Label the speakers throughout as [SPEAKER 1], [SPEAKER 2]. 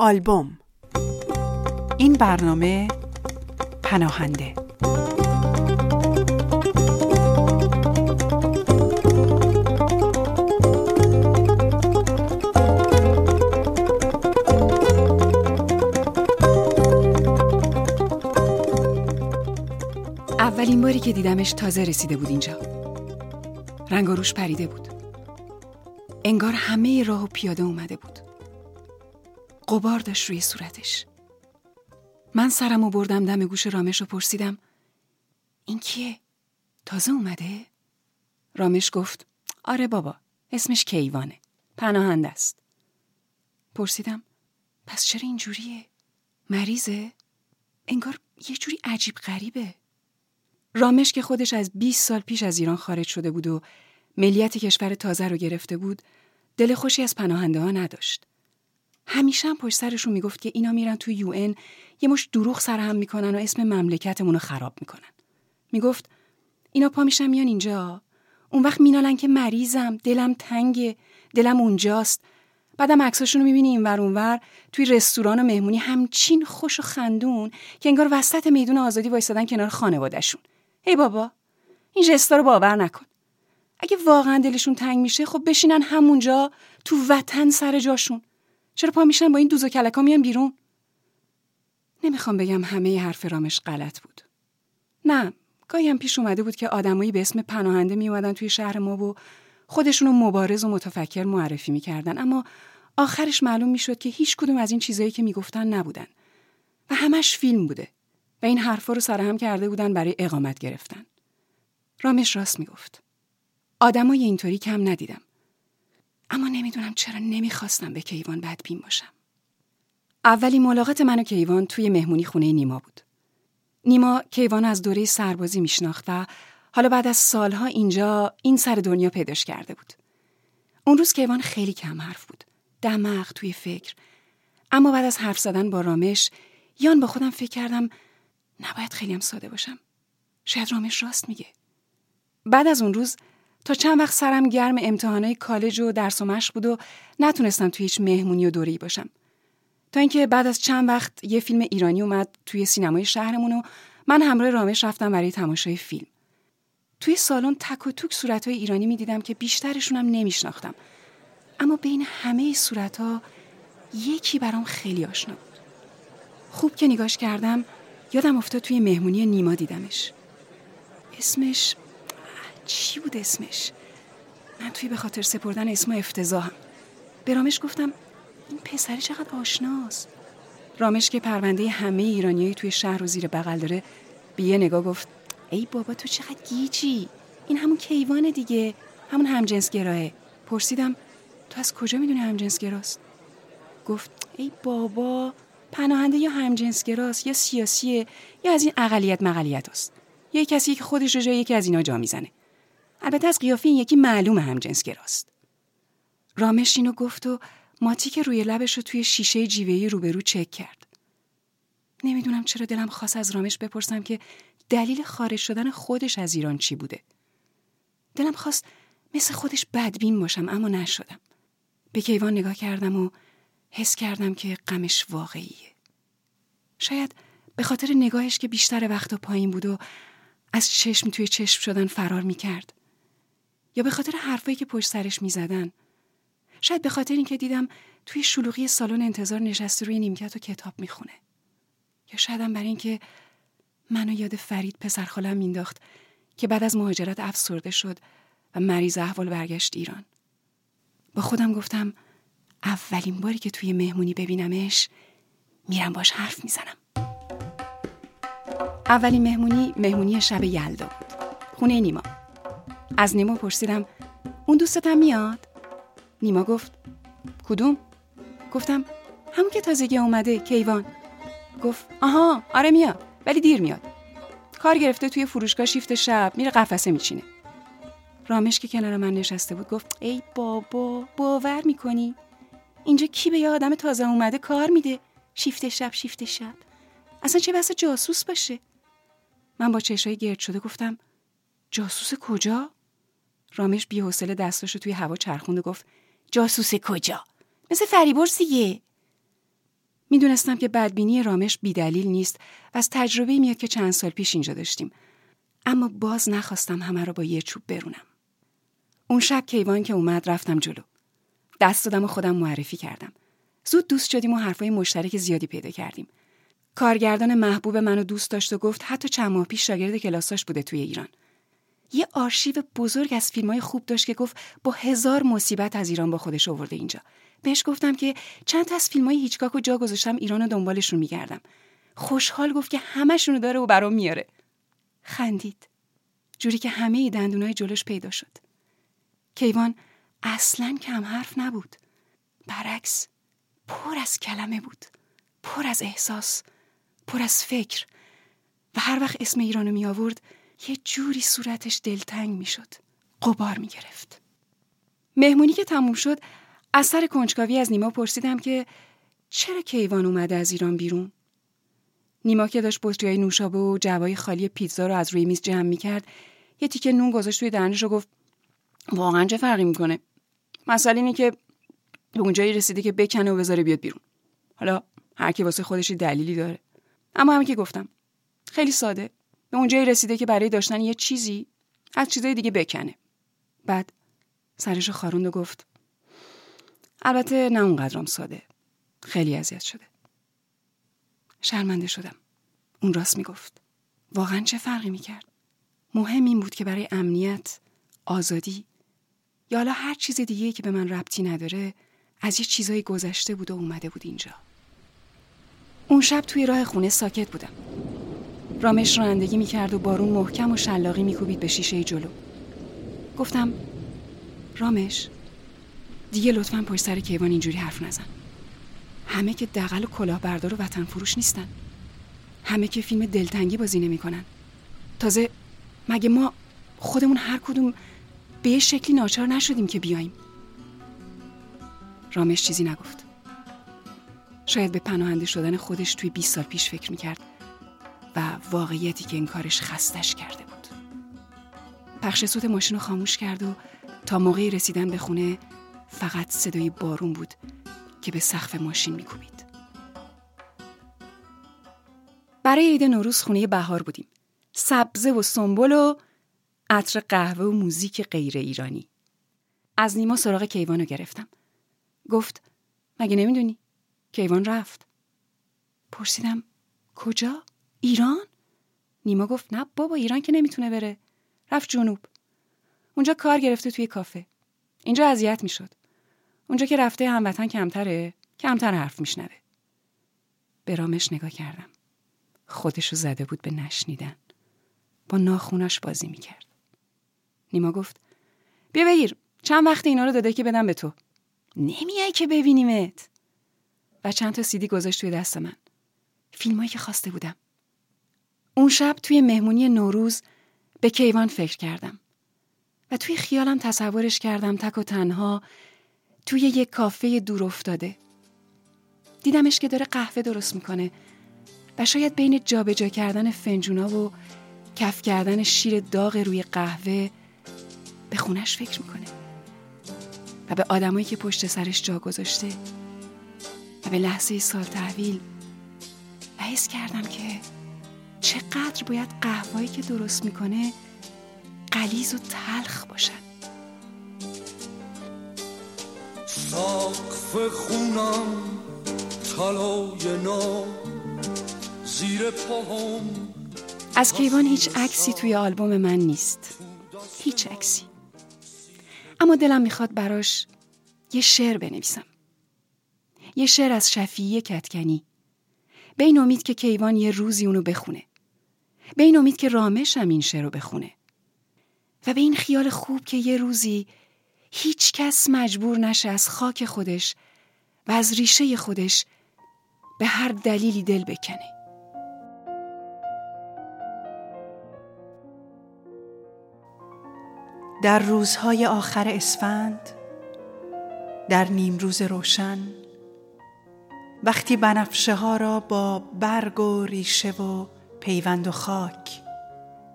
[SPEAKER 1] آلبوم. این برنامه پناهنده.
[SPEAKER 2] اولین باری که دیدمش تازه رسیده بود اینجا. رنگ پریده بود. انگار همه راه و پیاده اومده بود. قبار داشت روی صورتش من سرم و بردم دم گوش رامش و پرسیدم این کیه؟ تازه اومده؟ رامش گفت آره بابا اسمش کیوانه پناهنده است پرسیدم پس چرا اینجوریه؟ مریضه؟ انگار یه جوری عجیب غریبه رامش که خودش از 20 سال پیش از ایران خارج شده بود و ملیت کشور تازه رو گرفته بود دل خوشی از پناهنده ها نداشت همیشه هم پشت سرشون می‌گفت که اینا میرن تو یو یه مش دروغ سرهم می‌کنن و اسم مملکتمون رو خراب می‌کنن. می‌گفت اینا پا میشن میان اینجا. اون وقت مینالن که مریضم دلم تنگه دلم اونجاست. بعدم عکساشون رو می‌بینی اینور اونور توی رستوران و مهمونی همچین خوش و خندون که انگار وسط میدون آزادی وایستادن کنار خانوادهشون. ای بابا این جستا رو باور نکن. اگه واقعا دلشون تنگ میشه خب بشینن همونجا تو وطن سر جاشون. چرا پا میشن با این دوز و کلکا میان بیرون؟ نمی‌خوام بگم همه حرف رامش غلط بود. نه گاهی هم پیش اومده بود که آدمایی به اسم پناهنده میومدن توی شهر ما و خودشونو مبارز و متفکر معرفی می‌کردن. اما آخرش معلوم می‌شد که هیچ کدوم از این چیزایی که می‌گفتن نبودن. و همش فیلم بوده و این حرفا رو سرهم کرده بودن برای اقامت گرفتن. رامش راست می‌گفت. آدمای اینطوری کم ندیدم. اما نمی‌دونم چرا نمی‌خواستم به کیوان بدبین باشم. اولین ملاقات من و کیوان توی مهمونی خونه نیما بود. نیما کیوان از دوره سربازی میشناخت و حالا بعد از سالها اینجا این سر دنیا پیداش کرده بود. اون روز کیوان خیلی کم حرف بود. دماغ توی فکر. اما بعد از حرف زدن با رامش یان با خودم فکر کردم نباید خیلی هم ساده باشم. شاید رامش راست میگه. بعد از اون روز تا چند وقت سرم گرم امتحانای کالج و درس و مشق بود و نتونستم توی هیچ مهمونی و دوره‌ای باشم. تا اینکه بعد از چند وقت یه فیلم ایرانی اومد توی سینمای شهرمون و من همراه رامش رفتم برای تماشای فیلم. توی سالن تک و توک صورتهای ایرانی می‌دیدم که بیشترشونم نمیشناختم. اما بین همه صورتها یکی برام خیلی آشنا بود. خوب که نگاش کردم یادم افتاد توی مهمونی نیما دیدمش. اسمش چی بود اسمش؟ من توی به خاطر سپردن اسم افتضاحم. به رامش گفتم این پسری چقدر آشناست. رامش که پرونده همه ایرانیایی توی شهر رو زیر بغل داره به یه نگاه گفت ای بابا تو چقدر گیجی. این همون کیوان دیگه همون همجنسگراه. پرسیدم تو از کجا می‌دونی همجنسگراست؟ گفت ای بابا پناهنده یا همجنسگراست یا سیاسیه یا از این اقلیت مقلیت است یه کسی که خودش رو جای یکی از اینا جا می‌زنه. البته از قیافه این یکی معلوم همجنسگراست رامش اینو گفت و ماتی که روی لبش رو توی شیشه جیوهی روبرو چک کرد. نمی‌دونم چرا دلم خواست از رامش بپرسم که دلیل خارج شدن خودش از ایران چی بوده. دلم خواست مثل خودش بدبین باشم اما نشدم. به کیوان نگاه کردم و حس کردم که غمش واقعیه. شاید به خاطر نگاهش که بیشتر وقتا پایین بود و از چشم توی چشم شدن فرار می‌کرد. به خاطر حرفایی که پشت سرش می‌زدن. شاید به خاطر اینکه دیدم توی شلوغی سالن انتظار نشسته روی نیمکت و کتاب می‌خونه. یا شایدم برای اینکه منو یاد فرید پسر خالم مینداخت که بعد از مهاجرت افسرده شد و مریض احوال برگشت ایران. با خودم گفتم اولین باری که توی مهمونی ببینمش میرم باش حرف می‌زنم. اولین مهمونی مهمونی شب یلدا بود. خونه نیما. از نیما پرسیدم اون دوستتم میاد؟ نیما گفت کدوم؟ گفتم همون که تازگی اومده کیوان. گفت آها آره میاد ولی دیر میاد. کار گرفته توی فروشگاه شیفت شب میره قفسه میچینه. رامش که کنار من نشسته بود گفت ای بابا باور می‌کنی؟ اینجا کی به یه آدم تازه اومده کار میده؟ شیفت شب شیفت شب. اصلا چه بسا جاسوس باشه؟ من با چشای گرد شده گفتم جاسوس کجا؟ رامش بی حوصله دستاشو توی هوا چرخوند و گفت جاسوس کجا مثل فریبرز دیگه می‌دونستم که بدبینی رامش بیدلیل نیست و از تجربه میاد که چند سال پیش اینجا داشتیم. اما باز نخواستم همه رو با یه چوب برونم. اون شب کیوان که اومد رفتم جلو. دست دادم و خودم معرفی کردم. زود دوست شدیم و حرفای مشترک زیادی پیدا کردیم. کارگردان محبوب منو دوست داشت و گفت حتی چند ماه پیش شاگرد کلاساش بوده توی ایران. یه آرشیو بزرگ از فیلمای خوب داشت که گفت با هزار مصیبت از ایران با خودش آورده اینجا. بهش گفتم که چند تا از فیلمای هیچکاک جا گذاشتم ایران و دنبالشون میگردم. خوشحال گفت که همشونو داره و برام میاره. خندید. جوری که همه دندونای جلوش پیدا شد. کیوان اصلا کم حرف نبود. برعکس پر از کلمه بود. پر از احساس. پر از فکر. و هر وقت اسم ایرانو می آورد یه جوری صورتش دلتنگ می شد. قبار می گرفت. مهمونی که تموم شد از سر کنجکاوی از نیما پرسیدم که چرا کیوان اومده از ایران بیرون؟ نیما که داشت بطری نوشابه و جوای خالی پیتزا رو از روی میز جمع می‌کرد یه تیکه نون گذاشت توی دهنش و گفت واقعا چه فرقی می‌کنه مسئله اینه که به اونجایی رسیده که بکنه و بذاره بیاد بیرون حالا هر کی واسه خودش دلیلی داره اما همین که گفتم خیلی ساده به اونجایی رسیده که برای داشتن یه چیزی از چیزای دیگه بکنه. بعد سرش خاروند و گفت البته نه اونقدرام ساده. خیلی اذیت شده. شرمنده شدم. اون راست می‌گفت. واقعا چه فرقی می‌کرد؟ مهم این بود که برای امنیت آزادی یا حالا هر چیز دیگه که به من ربطی نداره از یه چیزایی گذشته بود و اومده بود اینجا. اون شب توی راه خونه ساکت بودم. رامش رانندگی می‌کرد و بارون محکم و شلاقی میکوبید به شیشه جلو. گفتم رامش دیگه لطفا پشت سر کیوان اینجوری حرف نزن. همه که دقل و کلاهبردار و وطن فروش نیستن. همه که فیلم دلتنگی بازی نمی‌کنن. تازه مگه ما خودمون هر کدوم به شکلی ناچار نشدیم که بیایم؟ رامش چیزی نگفت. شاید به پناهنده شدن خودش توی 20 سال پیش فکر می‌کرد. و واقعیتی که این کارش خستش کرده بود پخش صوت ماشین رو خاموش کرد و تا موقعی رسیدن به خونه فقط صدای بارون بود که به سقف ماشین میکوبید. برای عید نوروز خونه بهار بودیم. سبزه و سنبل و عطر قهوه و موزیک غیر ایرانی. از نیما سراغ کیوانو گرفتم. گفت مگه نمی‌دونی؟ کیوان رفت. پرسیدم کجا؟ ایران؟ نیما گفت نه بابا ایران که نمی‌تونه بره. رفت جنوب. اونجا کار گرفته توی کافه. اینجا اذیت می‌شد. اونجا که رفته هموطن کمتره کمتر حرف میشنوه به رامش نگاه کردم خودشو زده بود به نشنیدن با ناخوناش بازی می‌کرد نیما گفت بیا بگیر چند وقت اینا رو داده که بدم به تو نمیای که ببینیمت و چند تا سیدی گذاشت توی دست من فیلمایی که خواسته بودم اون شب توی مهمونی نوروز به کیوان فکر کردم. و توی خیالم تصورش کردم تک و تنها توی یک کافه دور افتاده. دیدمش که داره قهوه درست می‌کنه و شاید بین جابجا کردن فنجونا و کف کردن شیر داغ روی قهوه به خونش فکر می‌کنه و به آدمایی که پشت سرش جا گذاشته و به لحظه سال تحویل و حس کردم که چقدر باید قهوهایی که درست می‌کنه قلیز و تلخ باشن
[SPEAKER 3] سقف خونم طلای نو زیر پاهم
[SPEAKER 2] از کیوان هیچ عکسی توی آلبوم من نیست. هیچ عکسی. اما دلم می‌خواد براش یه شعر بنویسم. یه شعر از شفیعی کتکنی. به این امید که کیوان یه روزی اونو بخونه. به این امید که رامش هم این شعر رو بخونه. و به این خیال خوب که یه روزی هیچ کس مجبور نشه از خاک خودش و از ریشه خودش به هر دلیلی دل بکنه.
[SPEAKER 1] در روزهای آخر اسفند در روز روشن وقتی بنفشه ها را با برگ و ریشه و پیوند و خاک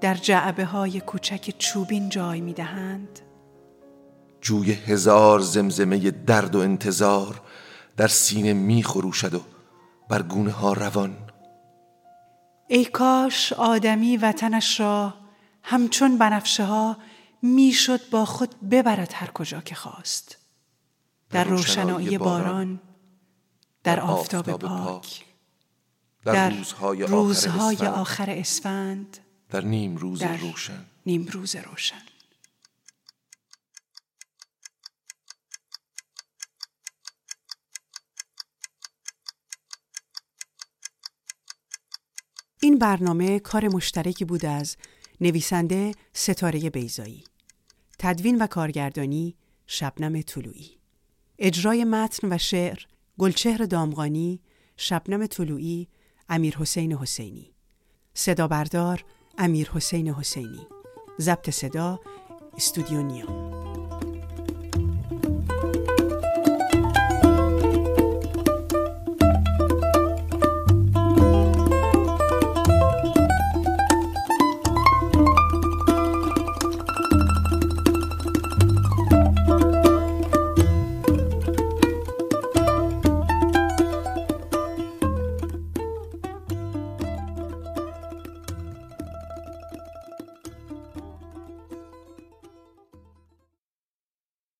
[SPEAKER 1] در جعبه های کوچک چوبین جای می دهند
[SPEAKER 4] جوی هزار زمزمه درد و انتظار در سینه می خروشد و بر گونه ها روان.
[SPEAKER 1] ای کاش آدمی وطنش را همچون بنفشه ها می‌شد با خود ببرد هر کجا که خواست. در روشنایی باران در آفتاب پاک. در روزهای آخر اسفند.
[SPEAKER 4] در نیم روز روشن.
[SPEAKER 1] نیم روز روشن. این برنامه کار مشترکی بود از نویسنده ستاره بیزایی تدوین و کارگردانی شبنم طلویی اجرای متن و شعر گلچهر دامغانی شبنم طلویی امیر حسین حسینی. صدا بردار امیر حسین حسینی. ضبط صدا استودیو نیام.